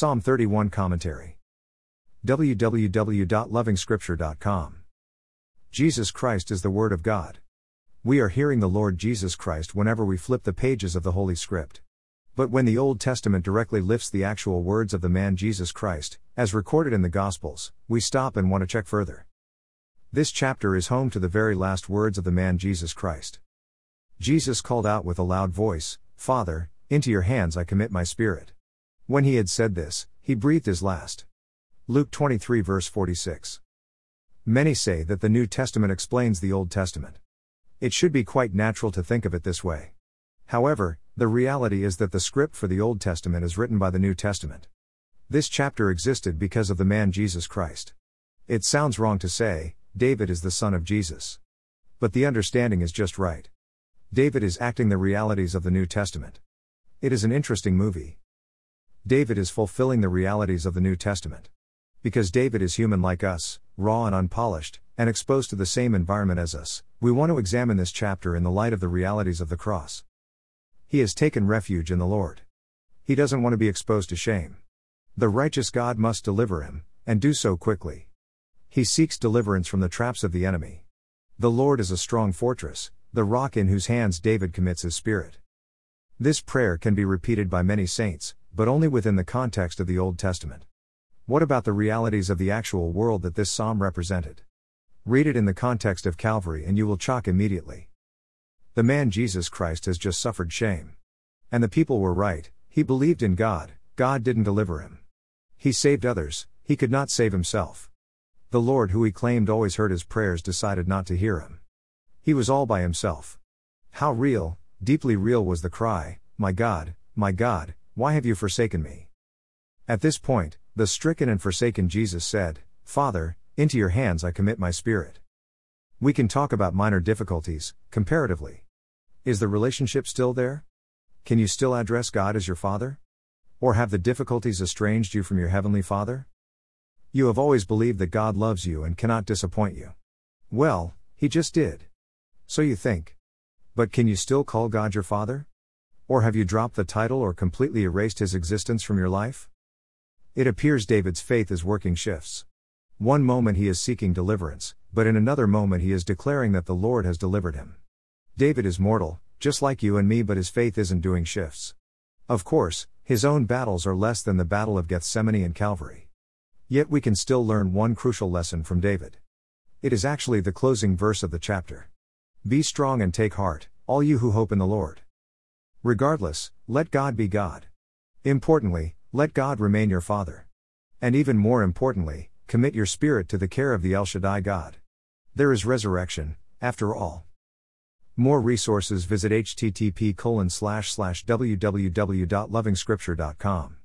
Psalm 31 Commentary. www.lovingscripture.com. Jesus Christ is the Word of God. We are hearing the Lord Jesus Christ whenever we flip the pages of the Holy Script. But when the Old Testament directly lifts the actual words of the man Jesus Christ, as recorded in the Gospels, we stop and want to check further. This chapter is home to the very last words of the man Jesus Christ. Jesus called out with a loud voice, Father, into your hands I commit my spirit. When he had said this, he breathed his last. Luke 23, verse 46. Many say that the New Testament explains the Old Testament. It should be quite natural to think of it this way. However, the reality is that the script for the Old Testament is written by the New Testament. This chapter existed because of the man Jesus Christ. It sounds wrong to say, David is the son of Jesus. But the understanding is just right. David is acting the realities of the New Testament. It is an interesting movie. David is fulfilling the realities of the New Testament. Because David is human like us, raw and unpolished, and exposed to the same environment as us, we want to examine this chapter in the light of the realities of the cross. He has taken refuge in the Lord. He doesn't want to be exposed to shame. The righteous God must deliver him, and do so quickly. He seeks deliverance from the traps of the enemy. The Lord is a strong fortress, the rock in whose hands David commits his spirit. This prayer can be repeated by many saints, but only within the context of the Old Testament. What about the realities of the actual world that this psalm represented? Read it in the context of Calvary and you will chalk immediately. The man Jesus Christ has just suffered shame. And the people were right, he believed in God, God didn't deliver him. He saved others, he could not save himself. The Lord, who he claimed always heard his prayers, decided not to hear him. He was all by himself. How real, deeply real was the cry, My God, my God, why have you forsaken me? At this point, the stricken and forsaken Jesus said, Father, into your hands I commit my spirit. We can talk about minor difficulties, comparatively. Is the relationship still there? Can you still address God as your Father? Or have the difficulties estranged you from your Heavenly Father? You have always believed that God loves you and cannot disappoint you. Well, He just did. So you think. But can you still call God your Father? Or have you dropped the title or completely erased his existence from your life? It appears David's faith is working shifts. One moment he is seeking deliverance, but in another moment he is declaring that the Lord has delivered him. David is mortal, just like you and me, but his faith isn't doing shifts. Of course, his own battles are less than the battle of Gethsemane and Calvary. Yet we can still learn one crucial lesson from David. It is actually the closing verse of the chapter. Be strong and take heart, all you who hope in the Lord. Regardless, let God be God. Importantly, let God remain your Father. And even more importantly, commit your spirit to the care of the El Shaddai God. There is resurrection, after all. More resources visit http www.lovingscripture.com.